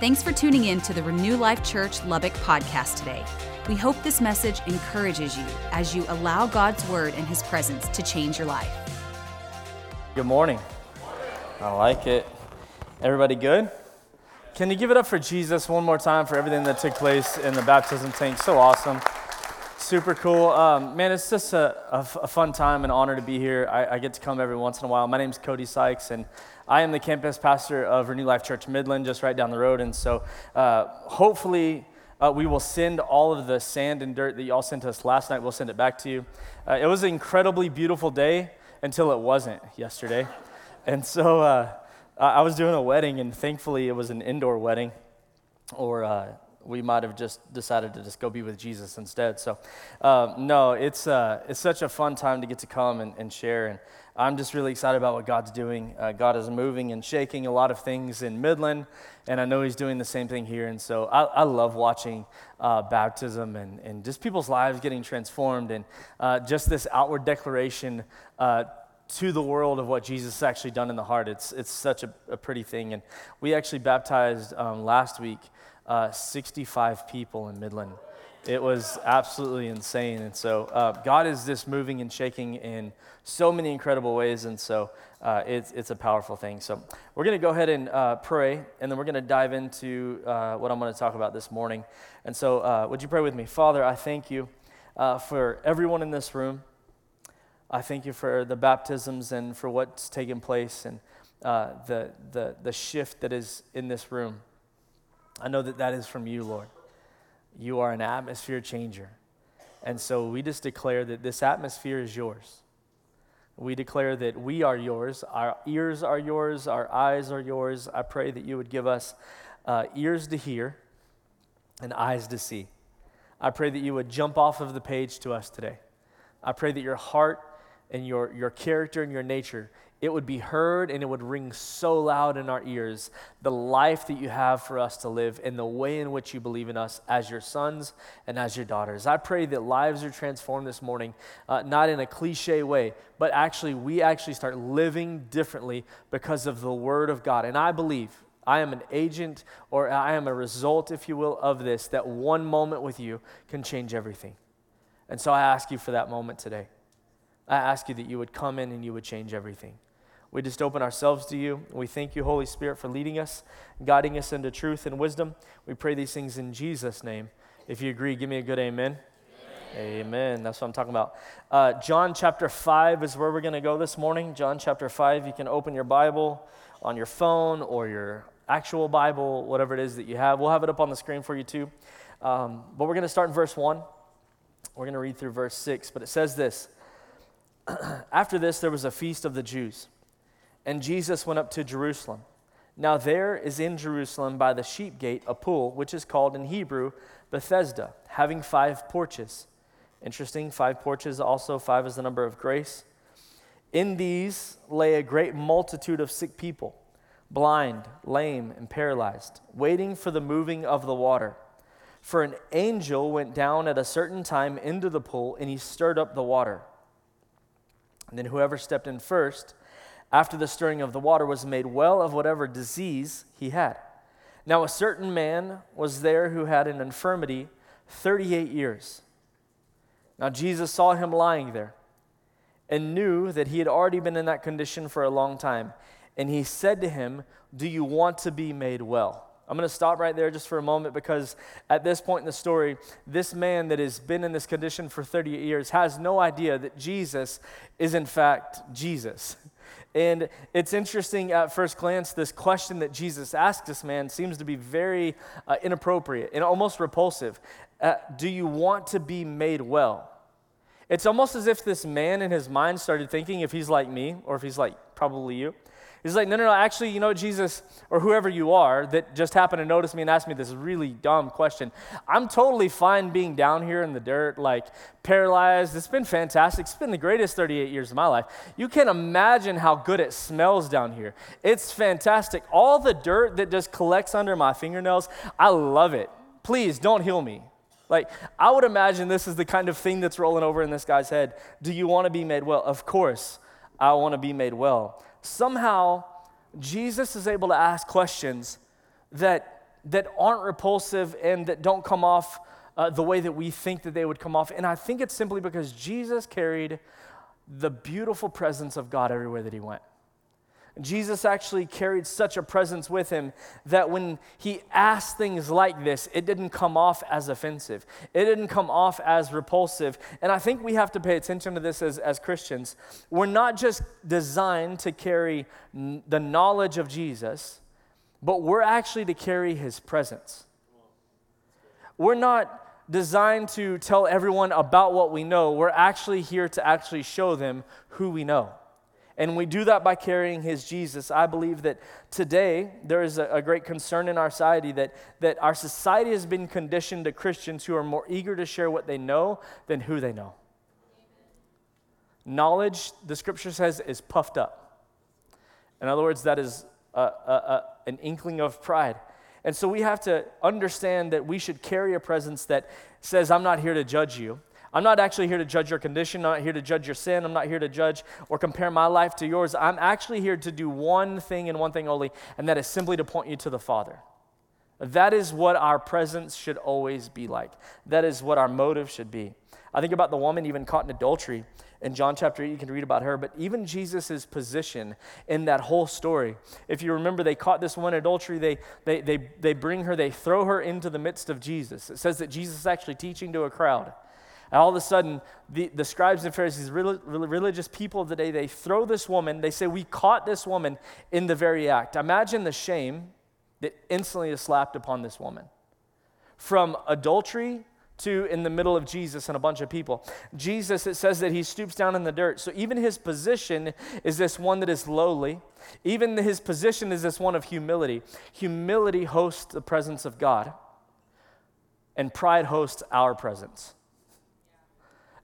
Thanks for tuning in to the Renew Life Church Lubbock podcast today. We hope this message encourages you as you allow God's word and his presence to change your life. Good morning. I like it. Everybody good? Can you give it up for Jesus one more time for everything that took place in the baptism tank? So awesome. Super cool. Um, man, it's just a, a, f- a fun time and honor to be here. I, I get to come every once in a while. My name's Cody Sikes, and I am the campus pastor of Renew Life Church Midland, just right down the road. And so uh, hopefully, uh, we will send all of the sand and dirt that y'all sent us last night, we'll send it back to you. Uh, it was an incredibly beautiful day until it wasn't yesterday. And so uh, I was doing a wedding, and thankfully, it was an indoor wedding, or uh, we might have just decided to just go be with Jesus instead. So, uh, no, it's, uh, it's such a fun time to get to come and, and share. And I'm just really excited about what God's doing. Uh, God is moving and shaking a lot of things in Midland, and I know He's doing the same thing here. And so I, I love watching uh, baptism and, and just people's lives getting transformed and uh, just this outward declaration uh, to the world of what Jesus has actually done in the heart. It's, it's such a, a pretty thing. And we actually baptized um, last week uh, 65 people in Midland. It was absolutely insane. And so uh, God is just moving and shaking in so many incredible ways. And so uh, it's, it's a powerful thing. So we're going to go ahead and uh, pray, and then we're going to dive into uh, what I'm going to talk about this morning. And so, uh, would you pray with me? Father, I thank you uh, for everyone in this room. I thank you for the baptisms and for what's taken place and the, the, the shift that is in this room. I know that that is from you, Lord. You are an atmosphere changer. And so we just declare that this atmosphere is yours. We declare that we are yours, our ears are yours, our eyes are yours. I pray that you would give us uh, ears to hear and eyes to see. I pray that you would jump off of the page to us today. I pray that your heart and your, your character and your nature it would be heard and it would ring so loud in our ears the life that you have for us to live and the way in which you believe in us as your sons and as your daughters. I pray that lives are transformed this morning, uh, not in a cliche way, but actually, we actually start living differently because of the Word of God. And I believe. I am an agent or I am a result, if you will, of this, that one moment with you can change everything. And so I ask you for that moment today. I ask you that you would come in and you would change everything. We just open ourselves to you. We thank you, Holy Spirit, for leading us, guiding us into truth and wisdom. We pray these things in Jesus' name. If you agree, give me a good amen. Amen. amen. That's what I'm talking about. Uh, John chapter 5 is where we're going to go this morning. John chapter 5. You can open your Bible on your phone or your actual Bible, whatever it is that you have. We'll have it up on the screen for you too. Um, but we're going to start in verse 1. We're going to read through verse 6. But it says this After this, there was a feast of the Jews and Jesus went up to Jerusalem. Now, there is in Jerusalem by the sheep gate a pool, which is called in Hebrew Bethesda, having five porches. Interesting, five porches, also five is the number of grace. In these lay a great multitude of sick people, blind, lame, and paralyzed, waiting for the moving of the water. For an angel went down at a certain time into the pool, and he stirred up the water. And then whoever stepped in first, after the stirring of the water, was made well of whatever disease he had. Now, a certain man was there who had an infirmity 38 years. Now, Jesus saw him lying there and knew that he had already been in that condition for a long time. And he said to him, Do you want to be made well? I'm going to stop right there just for a moment because at this point in the story, this man that has been in this condition for 38 years has no idea that Jesus is, in fact, Jesus. And it's interesting at first glance, this question that Jesus asked this man seems to be very uh, inappropriate and almost repulsive. Uh, do you want to be made well? It's almost as if this man in his mind started thinking if he's like me or if he's like probably you, He's like, no, no, no, actually, you know, Jesus, or whoever you are that just happened to notice me and ask me this really dumb question. I'm totally fine being down here in the dirt, like paralyzed. It's been fantastic. It's been the greatest 38 years of my life. You can't imagine how good it smells down here. It's fantastic. All the dirt that just collects under my fingernails, I love it. Please don't heal me. Like, I would imagine this is the kind of thing that's rolling over in this guy's head. Do you want to be made well? Of course, I want to be made well somehow Jesus is able to ask questions that that aren't repulsive and that don't come off uh, the way that we think that they would come off. And I think it's simply because Jesus carried the beautiful presence of God everywhere that he went. Jesus actually carried such a presence with him that when he asked things like this, it didn't come off as offensive. It didn't come off as repulsive. And I think we have to pay attention to this as, as Christians. We're not just designed to carry n- the knowledge of Jesus, but we're actually to carry his presence. We're not designed to tell everyone about what we know. We're actually here to actually show them who we know. And we do that by carrying his Jesus. I believe that today there is a, a, great concern in our society that, that our society has been conditioned to Christians who are more eager to share what they know than who they know. Knowledge, the scripture says, is puffed up. In other words, that is a, a, an inkling of pride. And so we have to understand that we should carry a presence that says, I'm not here to judge you. I'm not actually here to judge your condition. I'm not here to judge your sin. I'm not here to judge or compare my life to yours. I'm actually here to do one thing and one thing only, and that is simply to point you to the Father. That is what our presence should always be like. That is what our motive should be. I think about the woman even caught in adultery in John chapter 8, you can read about her, but even Jesus' position in that whole story. If you remember, they caught this one adultery, they, they, they, they bring her, they throw her into the midst of Jesus. It says that Jesus is actually teaching to a crowd. And all of a sudden, the, the scribes and Pharisees, religious people of the day, they throw this woman, they say, We caught this woman in the very act. Imagine the shame that instantly is slapped upon this woman. From adultery to in the middle of Jesus and a bunch of people. Jesus, it says that he stoops down in the dirt. So even his position is this one that is lowly. Even his position is this one of humility. Humility hosts the presence of God, and pride hosts our presence.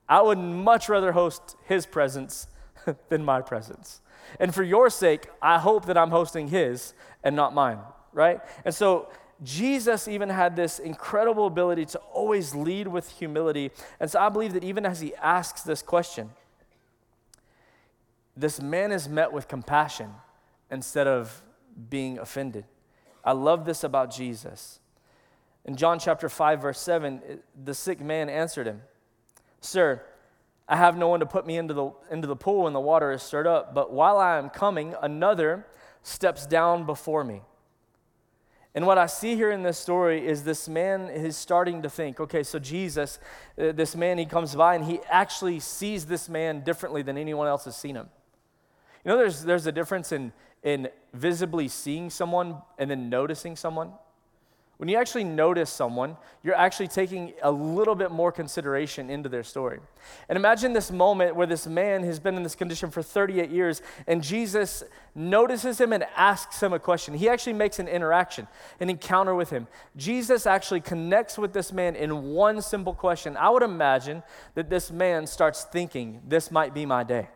I would much rather host his presence than my presence. And for your sake, I hope that I'm hosting his and not mine, right? And so Jesus even had this incredible ability to always lead with humility. And so I believe that even as he asks this question, this man is met with compassion instead of being offended. I love this about Jesus. In John chapter 5, verse 7, the sick man answered him. Sir, I have no one to put me into the, into the pool when the water is stirred up, but while I am coming, another steps down before me. And what I see here in this story is this man is starting to think, okay, so Jesus, uh, this man, he comes by and he actually sees this man differently than anyone else has seen him. You know, there's, there's a difference in, in visibly seeing someone and then noticing someone. When you actually notice someone, you're actually taking a little bit more consideration into their story. And imagine this moment where this man has been in this condition for 38 years, and Jesus notices him and asks him a question. He actually makes an interaction, an encounter with him. Jesus actually connects with this man in one simple question. I would imagine that this man starts thinking, This might be my day.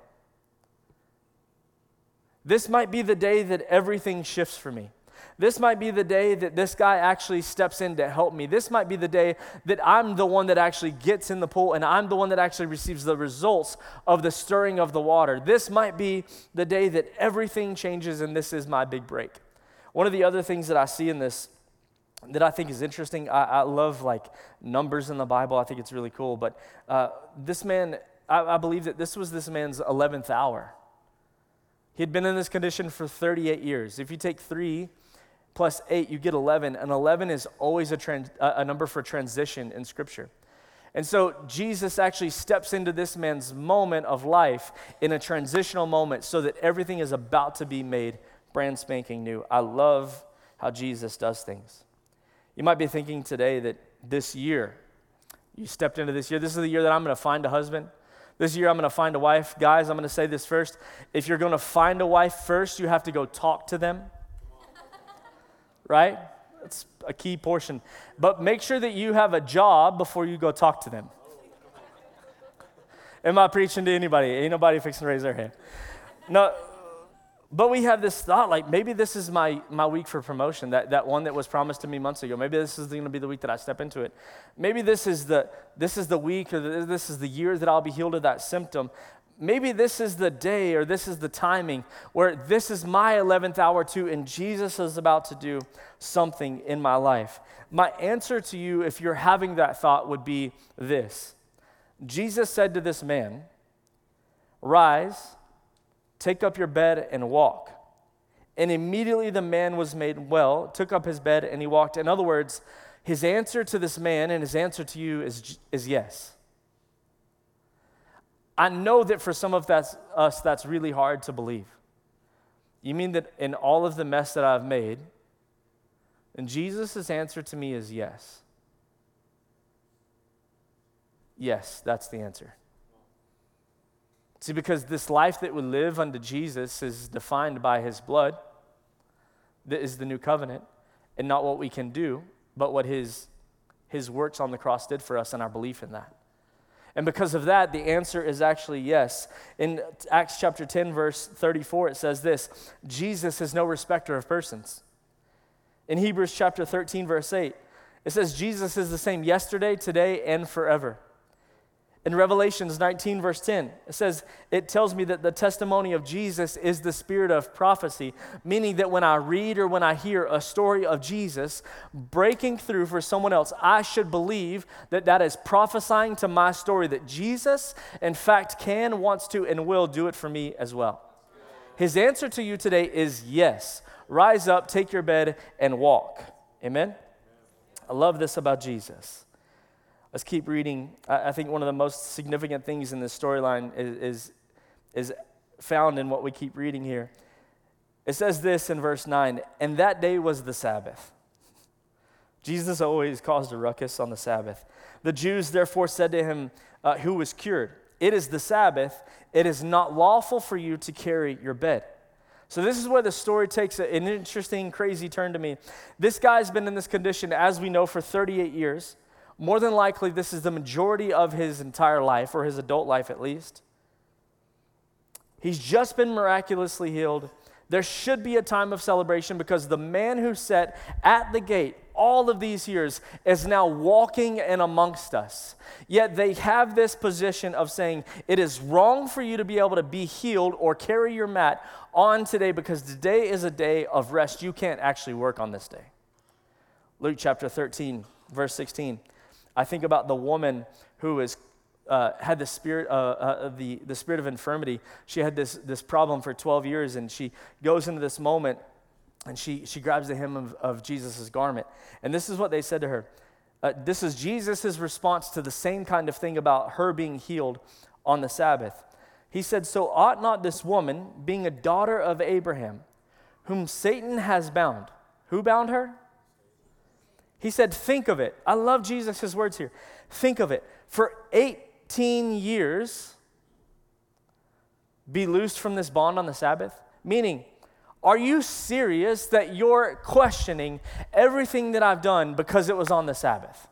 This might be the day that everything shifts for me. This might be the day that this guy actually steps in to help me. This might be the day that I'm the one that actually gets in the pool and I'm the one that actually receives the results of the stirring of the water. This might be the day that everything changes and this is my big break. One of the other things that I see in this that I think is interesting, I, I love like numbers in the Bible. I think it's really cool. But uh, this man, I, I believe that this was this man's 11th hour. He had been in this condition for 38 years. If you take three plus 8, you get 11. And 11 is always a, trans, a number for transition in Scripture. And so Jesus actually steps into this man's moment of life in a transitional moment so that everything is about to be made brand spanking new. I love how Jesus does things. You might be thinking today that this year, you stepped into this year, this is the year that I'm going to find a husband. This year, I'm going to find a wife. Guys, I'm going to say this first. If you're going to find a wife first, you have to go talk to them right? That's a key portion. But make sure that you have a job before you go talk to them. Am I preaching to anybody? Ain't nobody fixing to raise their hand. No, but we have this thought like maybe this is my, my week for promotion, that, that one that was promised to me months ago. Maybe this is going to be the week that I step into it. Maybe this is the, this is the week or the, this is the year that I'll be healed of that symptom maybe this is the day or this is the timing where this is my 11th hour too, and Jesus is about to do something in my life. My answer to you, if you're having that thought, would be this Jesus said to this man, Rise, take up your bed, and walk. And immediately the man was made well, took up his bed, and he walked. In other words, his answer to this man and his answer to you is, is yes. I know that for some of that's, us, that's really hard to believe. You mean that in all of the mess that I've made, and Jesus' answer to me is yes. Yes, that's the answer. See, because this life that we live unto Jesus is defined by his blood, that is the new covenant, and not what we can do, but what his, his works on the cross did for us and our belief in that. And because of that, the answer is actually yes. In Acts chapter 10, verse 34, it says this Jesus is no respecter of persons. In Hebrews chapter 13, verse 8, it says Jesus is the same yesterday, today, and forever. In Revelations 19, verse 10, it says, It tells me that the testimony of Jesus is the spirit of prophecy, meaning that when I read or when I hear a story of Jesus breaking through for someone else, I should believe that that is prophesying to my story that Jesus, in fact, can, wants to, and will do it for me as well. His answer to you today is yes. Rise up, take your bed, and walk. Amen? I love this about Jesus. Let's keep reading. I, think one of the most significant things in this storyline is, is, is found in what we keep reading here. It says this in verse 9, and that day was the Sabbath. Jesus always caused a ruckus on the Sabbath. The Jews therefore said to him, uh, who was cured, It is the Sabbath. It is not lawful for you to carry your bed. So, this is where the story takes an interesting, crazy turn to me. This guy's been in this condition, as we know, for 38 years. More than likely, this is the majority of his entire life, or his adult life at least. He's just been miraculously healed. There should be a time of celebration because the man who sat at the gate all of these years is now walking in amongst us. Yet they have this position of saying it is wrong for you to be able to be healed or carry your mat on today because today is a day of rest. You can't actually work on this day. Luke chapter 13, verse 16. I think about the woman who is, uh, had the spirit, uh, uh, the, the spirit of infirmity. She had this, this problem for 12 years, and she goes into this moment and she, she grabs the hem of, of Jesus' garment. And this is what they said to her. Uh, this is Jesus' response to the same kind of thing about her being healed on the Sabbath. He said, So ought not this woman, being a daughter of Abraham, whom Satan has bound, who bound her? He said, Think of it. I love Jesus' words here. Think of it. For 18 years, be loosed from this bond on the Sabbath? Meaning, are you serious that you're questioning everything that I've done because it was on the Sabbath?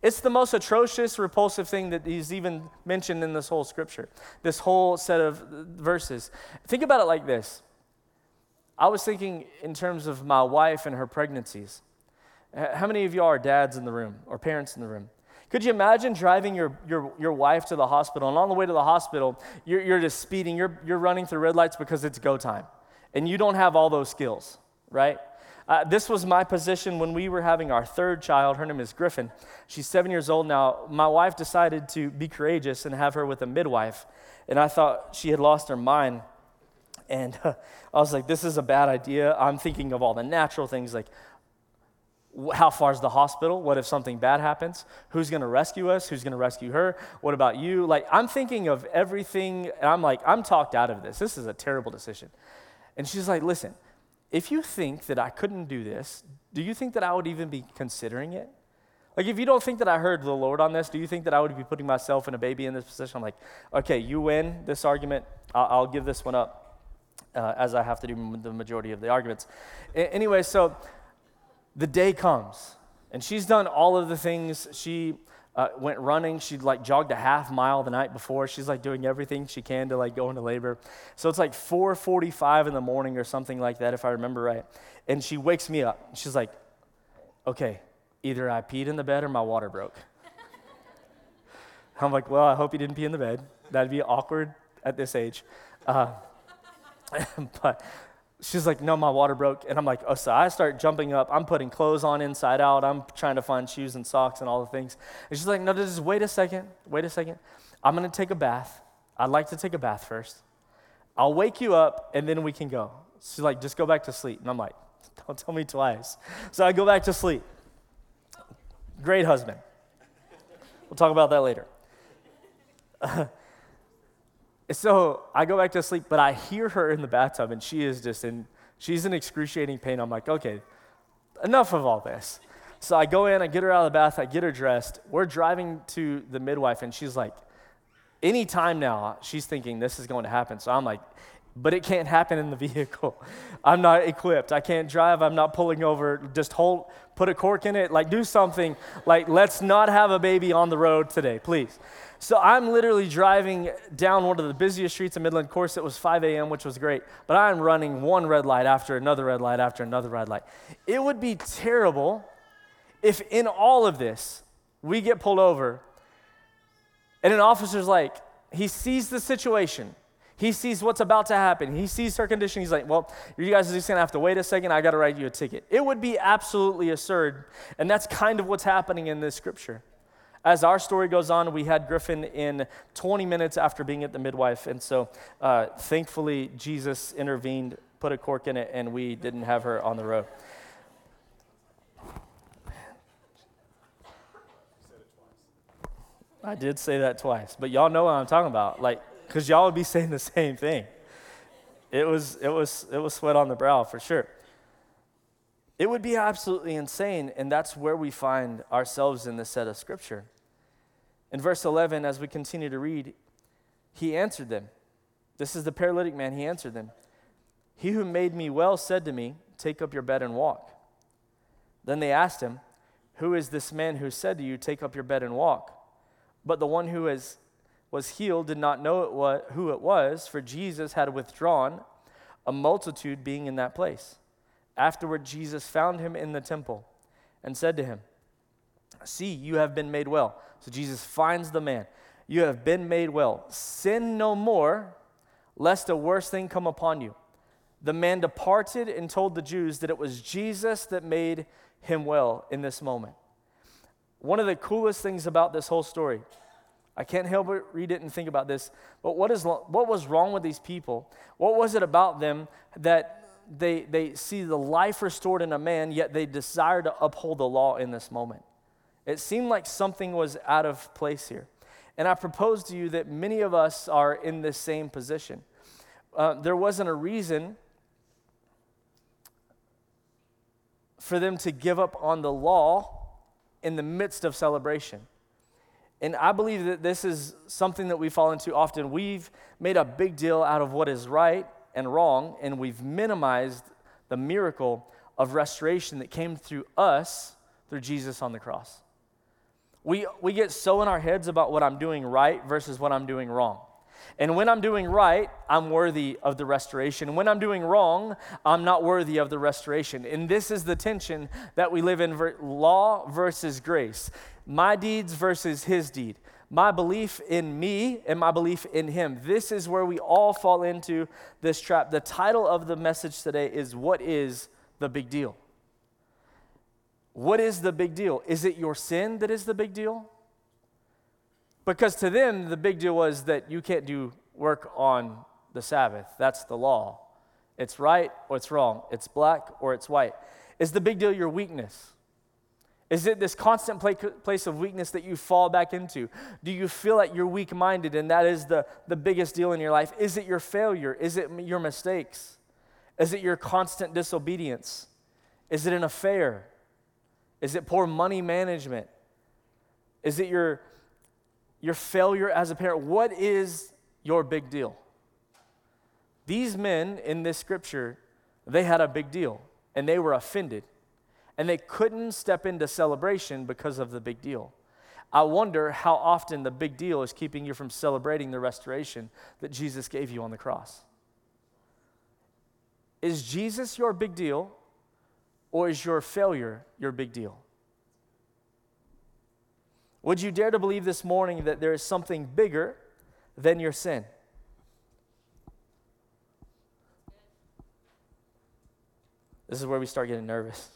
It's the most atrocious, repulsive thing that he's even mentioned in this whole scripture, this whole set of verses. Think about it like this I was thinking in terms of my wife and her pregnancies. How many of you are dads in the room or parents in the room? Could you imagine driving your, your, your wife to the hospital, and on the way to the hospital, you're, you're just speeding, you're, you're running through red lights because it's go time, and you don't have all those skills, right? Uh, this was my position when we were having our third child. Her name is Griffin. She's seven years old now. My wife decided to be courageous and have her with a midwife, and I thought she had lost her mind. And uh, I was like, this is a bad idea. I'm thinking of all the natural things like, how far is the hospital? What if something bad happens? Who's going to rescue us? Who's going to rescue her? What about you? Like, I'm thinking of everything, and I'm like, I'm talked out of this. This is a terrible decision. And she's like, listen, if you think that I couldn't do this, do you think that I would even be considering it? Like, if you don't think that I heard the Lord on this, do you think that I would be putting myself and a baby in this position? I'm like, okay, you win this argument. I'll, I'll give this one up, uh, as I have to do the majority of the arguments. A- anyway, so the day comes, and she's done all of the things. She uh, went running. She like jogged a half mile the night before. She's like doing everything she can to like go into labor. So it's like 4:45 in the morning or something like that, if I remember right. And she wakes me up. She's like, "Okay, either I peed in the bed or my water broke." I'm like, "Well, I hope you didn't pee in the bed. That'd be awkward at this age. Uh, but she's like, no, my water broke. And I'm like, oh, so I start jumping up. I'm putting clothes on inside out. I'm trying to find shoes and socks and all the things. And she's like, no, just wait a second. Wait a second. I'm going to take a bath. I'd like to take a bath first. I'll wake you up and then we can go. She's like, just go back to sleep. And I'm like, don't tell me twice. So I go back to sleep. Great husband. We'll talk about that later. so I go back to sleep, but I hear her in the bathtub, and she is just in, she's in excruciating pain. I'm like, okay, enough of all this. So I go in, I get her out of the bath, I get her dressed. We're driving to the midwife, and she's like, anytime now, she's thinking this is going to happen. So I'm like, but it can't happen in the vehicle. I'm not equipped. I can't drive. I'm not pulling over. Just hold, put a cork in it. Like, do something. Like, let's not have a baby on the road today, please. So I'm literally driving down one of the busiest streets in Midland. Of course, it was 5 a.m., which was great, but I'm running one red light after another red light after another red light. It would be terrible if in all of this we get pulled over and an officer's like, he sees the situation. He sees what's about to happen. He sees her condition. He's like, well, you guys are just going to have to wait a second. I got to write you a ticket. It would be absolutely absurd. And that's kind of what's happening in this scripture. As our story goes on, we had Griffin in 20 minutes after being at the midwife. And so uh, thankfully, Jesus intervened, put a cork in it, and we didn't have her on the road. I did say that twice, but y'all know what I'm talking about. Like, because y'all would be saying the same thing. It was, it, was, it was sweat on the brow for sure. It would be absolutely insane, and that's where we find ourselves in this set of scripture. In verse 11, as we continue to read, he answered them. This is the paralytic man. He answered them. He who made me well said to me, Take up your bed and walk. Then they asked him, Who is this man who said to you, Take up your bed and walk? But the one who was healed did not know it who it was, for Jesus had withdrawn, a multitude being in that place. Afterward, Jesus found him in the temple and said to him, See, you have been made well. So Jesus finds the man. You have been made well. Sin no more, lest a worse thing come upon you. The man departed and told the Jews that it was Jesus that made him well in this moment. One of the coolest things about this whole story, I can't help but read it and think about this, but what, is, what was wrong with these people? What was it about them that they, they see the life restored in a man, yet they desire to uphold the law in this moment. It seemed like something was out of place here. And I propose to you that many of us are in this same position. Uh, there wasn't a reason for them to give up on the law in the midst of celebration. And I believe that this is something that we fall into often. We've made a big deal out of what is right and wrong, and we've minimized the miracle of restoration that came through us through Jesus on the cross. We, we get so in our heads about what I'm doing right versus what I'm doing wrong. And when I'm doing right, I'm worthy of the restoration. When I'm doing wrong, I'm not worthy of the restoration. And this is the tension that we live in law versus grace, my deeds versus his deed my belief in me and my belief in him. This is where we all fall into this trap. The title of the message today is What is the Big Deal? What is the big deal? Is it your sin that is the big deal? Because to them, the big deal was that you can't do work on the Sabbath. That's the law. It's right or it's wrong. It's black or it's white. Is the big deal your weakness? Is it this constant place of weakness that you fall back into? Do you feel like you're weak minded and that is the, the biggest deal in your life? Is it your failure? Is it your mistakes? Is it your constant disobedience? Is it an affair? Is it poor money management? Is it your, your failure as a parent? What is your big deal? These men in this scripture, they had a big deal and they were offended and they couldn't step into celebration because of the big deal. I wonder how often the big deal is keeping you from celebrating the restoration that Jesus gave you on the cross. Is Jesus your big deal, or is your failure your big deal? Would you dare to believe this morning that there is something bigger than your sin? This is where we start getting nervous.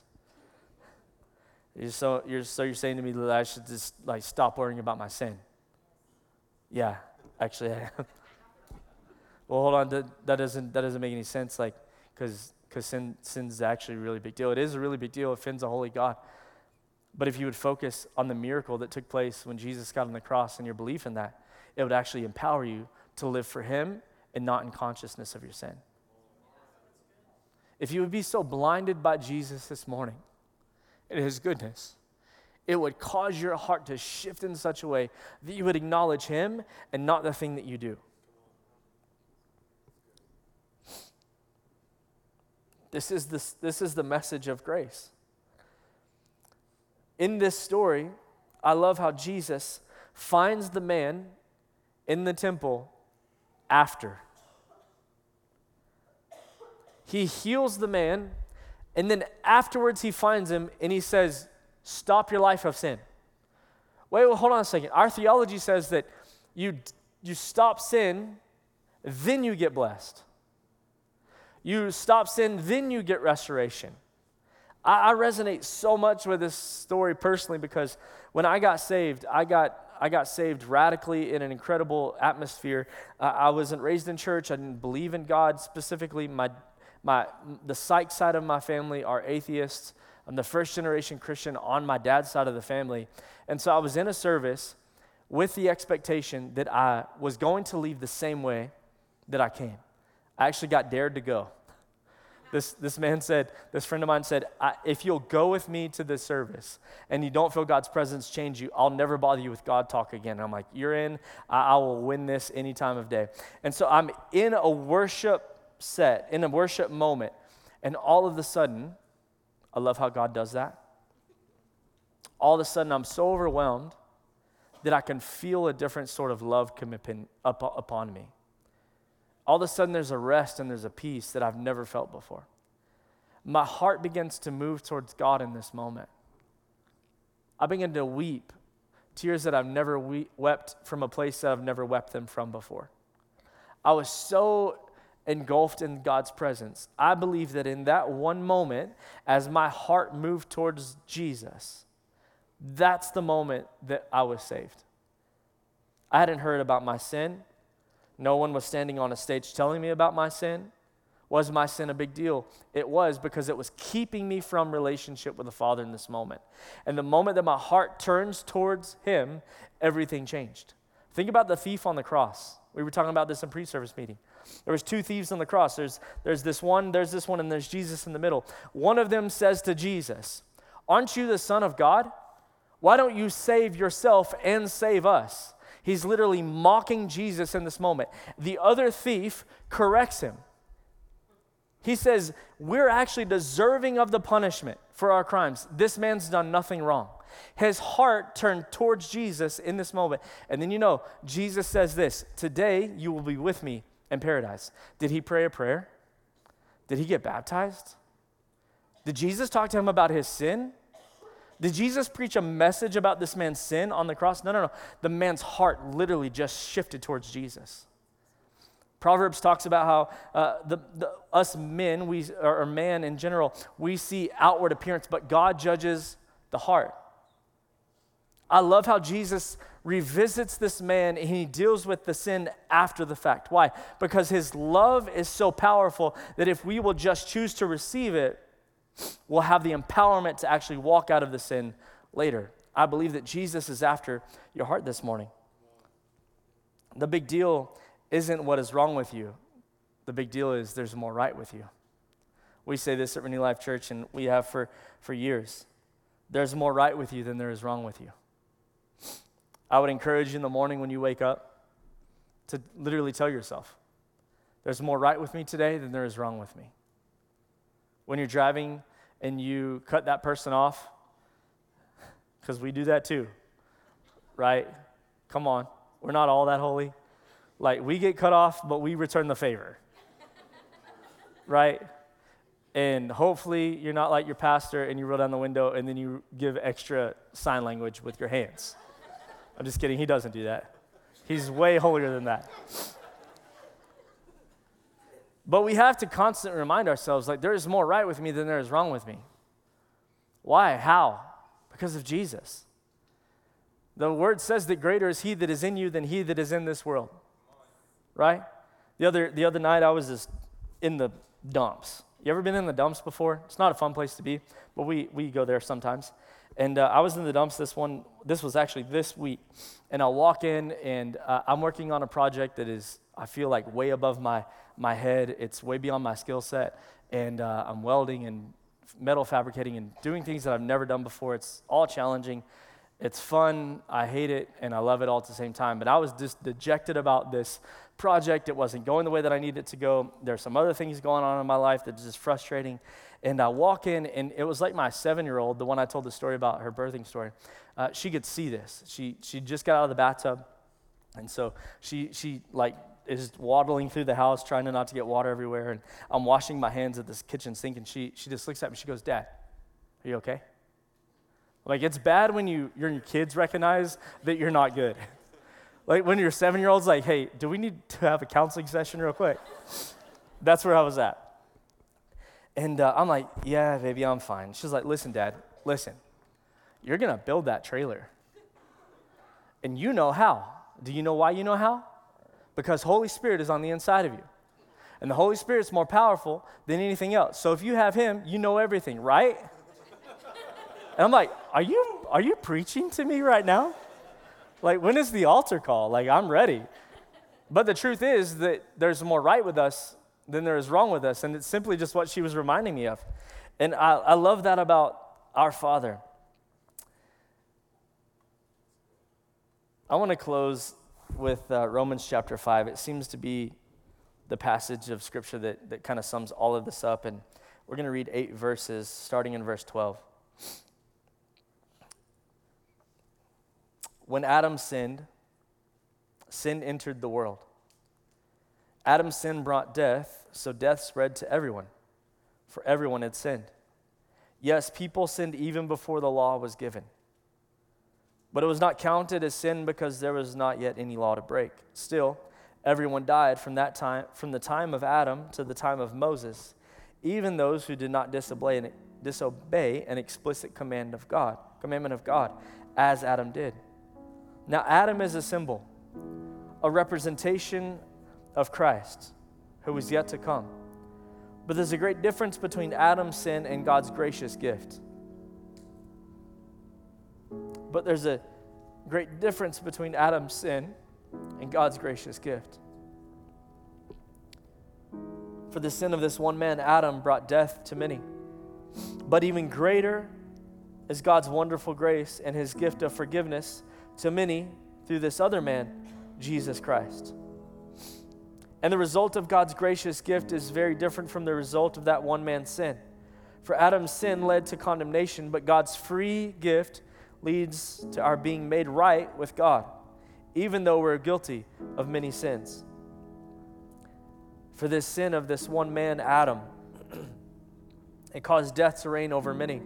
You're so, you're, so you're saying to me that I should just like stop worrying about my sin. Yeah, actually I am. well, hold on. That, that, doesn't, that doesn't make any sense. Like, because sin, sin's actually a really big deal. It is a really big deal. It offends a holy God. But if you would focus on the miracle that took place when Jesus got on the cross and your belief in that, it would actually empower you to live for Him and not in consciousness of your sin. If you would be so blinded by Jesus this morning and His goodness, it would cause your heart to shift in such a way that you would acknowledge Him and not the thing that you do. This is, the, this is the message of grace. In this story, I love how Jesus finds the man in the temple after. He heals the man, and then afterwards he finds him and he says, Stop your life of sin. Wait, well, hold on a second. Our theology says that you, you stop sin, then you get blessed. You stop sin, then you get restoration. I, I resonate so much with this story personally because when I got saved, I got I got saved radically in an incredible atmosphere. Uh, I wasn't raised in church. I didn't believe in God specifically. My, my, the Sikes side of my family are atheists. I'm the first generation Christian on my dad's side of the family. And so I was in a service with the expectation that I was going to leave the same way that I came. I actually got dared to go. This, this man said, this friend of mine said, if you'll go with me to this service and you don't feel God's presence change you, I'll never bother you with God talk again. And I'm like, you're in, I, I will win this any time of day. And so I'm in a worship set, in a worship moment, and all of a sudden, I love how God does that. All of a sudden, I'm so overwhelmed that I can feel a different sort of love come up, upon me all of a sudden there's a rest and there's a peace that I've never felt before. My heart begins to move towards God in this moment. I begin to weep tears that I've never we- wept from a place that I've never wept them from before. I was so engulfed in God's presence. I believe that in that one moment, as my heart moved towards Jesus, that's the moment that I was saved. I hadn't heard about my sin. No one was standing on a stage telling me about my sin. Was my sin a big deal? It was because it was keeping me from relationship with the Father in this moment. And the moment that my heart turns towards Him, everything changed. Think about the thief on the cross. We were talking about this in pre-service meeting. There was two thieves on the cross. There's, there's this one, there's this one, and there's Jesus in the middle. One of them says to Jesus, Aren't you the Son of God? Why don't you save yourself and save us? He's literally mocking Jesus in this moment. The other thief corrects him. He says, We're actually deserving of the punishment for our crimes. This man's done nothing wrong. His heart turned towards Jesus in this moment. And then you know, Jesus says this Today you will be with me in paradise. Did he pray a prayer? Did he get baptized? Did Jesus talk to him about his sin? Did Jesus preach a message about this man's sin on the cross? No, no, no. The man's heart literally just shifted towards Jesus. Proverbs talks about how uh, the, the, us men, we, or man in general, we see outward appearance, but God judges the heart. I love how Jesus revisits this man and he deals with the sin after the fact. Why? Because his love is so powerful that if we will just choose to receive it, we'll have the empowerment to actually walk out of the sin later. I believe that Jesus is after your heart this morning. The big deal isn't what is wrong with you, the big deal is there's more right with you. We say this at Renew Life Church, and we have for, for years. There's more right with you than there is wrong with you. I would encourage you in the morning when you wake up to literally tell yourself, there's more right with me today than there is wrong with me when you're driving and you cut that person off? Because we do that too, right? Come on, we're not all that holy. Like, we get cut off, but we return the favor, right? And hopefully, you're not like your pastor and you roll down the window and then you give extra sign language with your hands. I'm just kidding, he doesn't do that. He's way holier than that. But we have to constantly remind ourselves like there is more right with me than there is wrong with me. Why? How? Because of Jesus. The word says that greater is he that is in you than he that is in this world. Right? The other, the other night I was just in the dumps. You ever been in the dumps before? It's not a fun place to be, but we, we go there sometimes. And uh, I was in the dumps this one, this was actually this week. And I'll walk in and uh, I'm working on a project that is, I feel like, way above my, my head. It's way beyond my skill set. And uh, I'm welding and metal fabricating and doing things that I've never done before. It's all challenging. It's fun. I hate it and I love it all at the same time. But I was just dejected about this project. It wasn't going the way that I needed it to go. There's some other things going on in my life that's just frustrating. And I walk in, and it was like my seven year old, the one I told the story about, her birthing story. Uh, she could see this. She, she just got out of the bathtub. And so she, she like is waddling through the house trying to not to get water everywhere. And I'm washing my hands at this kitchen sink, and she, she just looks at me. She goes, Dad, are you okay? Like, it's bad when you, your kids recognize that you're not good. Like, when your seven year old's like, hey, do we need to have a counseling session real quick? That's where I was at. And uh, I'm like, yeah, baby, I'm fine. She's like, listen, Dad, listen, you're going to build that trailer. And you know how. Do you know why you know how? Because Holy Spirit is on the inside of you. And the Holy Spirit's more powerful than anything else. So if you have him, you know everything, right? And I'm like, are you are you preaching to me right now? Like when is the altar call? Like I'm ready. But the truth is that there's more right with us than there is wrong with us. And it's simply just what she was reminding me of. And I, I love that about our Father. I want to close with uh, Romans chapter 5. It seems to be the passage of Scripture that, that kind of sums all of this up. And we're going to read eight verses, starting in verse 12. When Adam sinned, sin entered the world. Adam's sin brought death, so death spread to everyone, for everyone had sinned. Yes, people sinned even before the law was given. But it was not counted as sin because there was not yet any law to break. Still, everyone died from that time from the time of Adam to the time of Moses, even those who did not disobey an, disobey an explicit command of God, commandment of God, as Adam did. Now Adam is a symbol, a representation of Christ, who is yet to come. But there's a great difference between Adam's sin and God's gracious gift. But there's a great difference between Adam's sin and God's gracious gift. For the sin of this one man, Adam, brought death to many. But even greater is God's wonderful grace and his gift of forgiveness to many through this other man, Jesus Christ. And the result of God's gracious gift is very different from the result of that one man's sin. For Adam's sin led to condemnation, but God's free gift leads to our being made right with God, even though we're guilty of many sins. For this sin of this one man, Adam, it caused death to reign over many.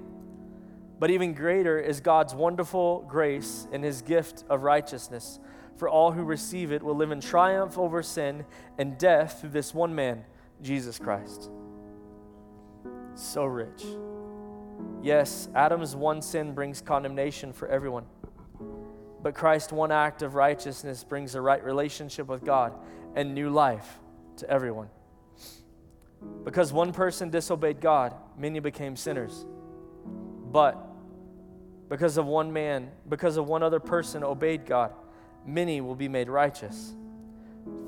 But even greater is God's wonderful grace and his gift of righteousness. For all who receive it will live in triumph over sin and death through this one man, Jesus Christ. So rich. Yes, Adam's one sin brings condemnation for everyone. But Christ's one act of righteousness brings a right relationship with God and new life to everyone. Because one person disobeyed God, many became sinners. But because of one man, because of one other person obeyed God, many will be made righteous.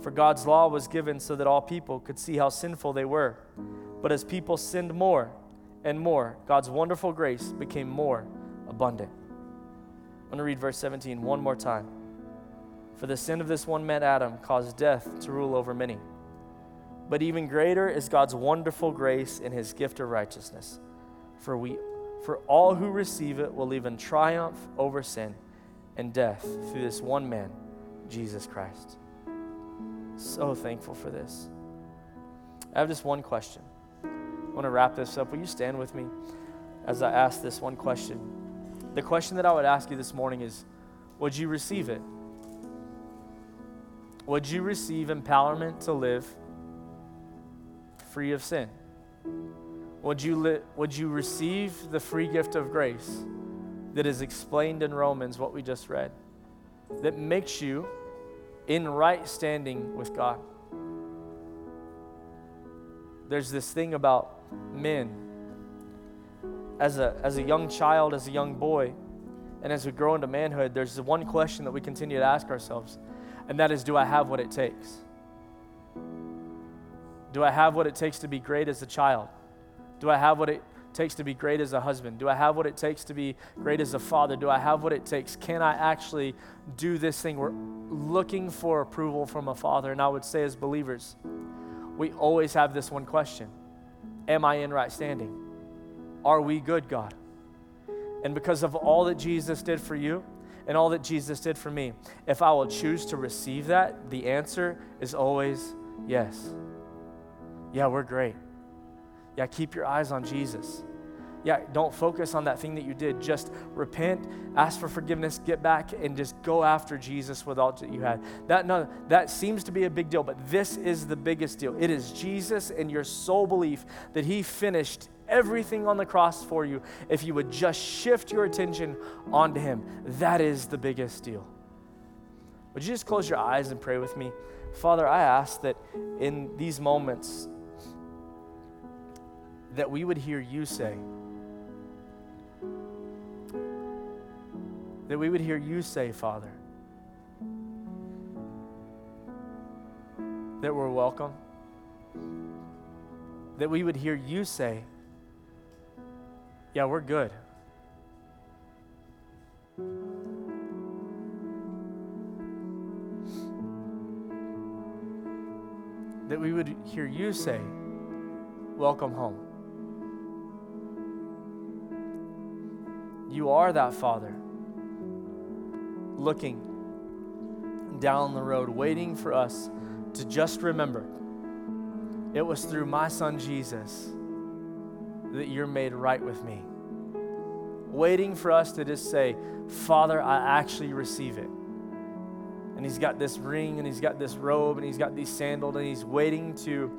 For God's law was given so that all people could see how sinful they were. But as people sinned more, and more, God's wonderful grace became more abundant. I'm going to read verse 17 one more time. For the sin of this one man, Adam, caused death to rule over many. But even greater is God's wonderful grace in his gift of righteousness. For we for all who receive it will live in triumph over sin and death through this one man, Jesus Christ. So thankful for this. I have just one question I want to wrap this up. Will you stand with me as I ask this one question? The question that I would ask you this morning is Would you receive it? Would you receive empowerment to live free of sin? Would you, li- would you receive the free gift of grace that is explained in Romans, what we just read, that makes you in right standing with God? There's this thing about men. As a, as a young child, as a young boy, and as we grow into manhood, there's one question that we continue to ask ourselves, and that is Do I have what it takes? Do I have what it takes to be great as a child? Do I have what it takes to be great as a husband? Do I have what it takes to be great as a father? Do I have what it takes? Can I actually do this thing? We're looking for approval from a father. And I would say, as believers, we always have this one question Am I in right standing? Are we good, God? And because of all that Jesus did for you and all that Jesus did for me, if I will choose to receive that, the answer is always yes. Yeah, we're great. Yeah, keep your eyes on Jesus. Yeah, don't focus on that thing that you did. Just repent, ask for forgiveness, get back, and just go after Jesus with all that you had. That, no, that seems to be a big deal, but this is the biggest deal. It is Jesus and your sole belief that He finished everything on the cross for you. If you would just shift your attention onto Him, that is the biggest deal. Would you just close your eyes and pray with me? Father, I ask that in these moments, that we would hear you say, that we would hear you say, Father, that we're welcome, that we would hear you say, yeah, we're good. That we would hear you say, Welcome home. You are that Father looking down the road, waiting for us to just remember it was through my son Jesus that you're made right with me. Waiting for us to just say, Father, I actually receive it. And he's got this ring and he's got this robe and he's got these sandals and he's waiting to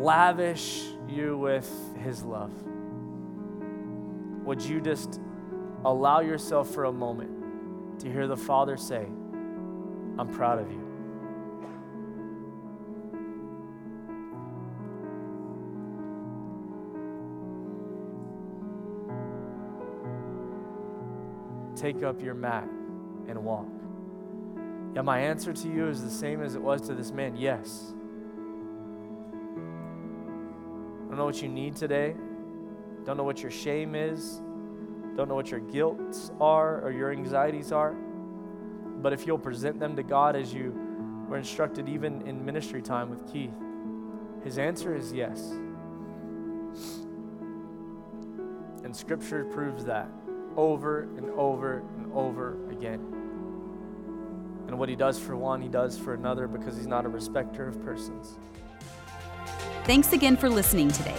lavish you with his love. Would you just allow yourself for a moment to hear the Father say, I'm proud of you? take up your mat and walk. Yeah, my answer to you is the same as it was to this man yes. I don't know what you need today. Don't know what your shame is. Don't know what your guilts are or your anxieties are. But if you'll present them to God as you were instructed, even in ministry time with Keith, his answer is yes. And Scripture proves that over and over and over again. And what he does for one, he does for another because he's not a respecter of persons. Thanks again for listening today.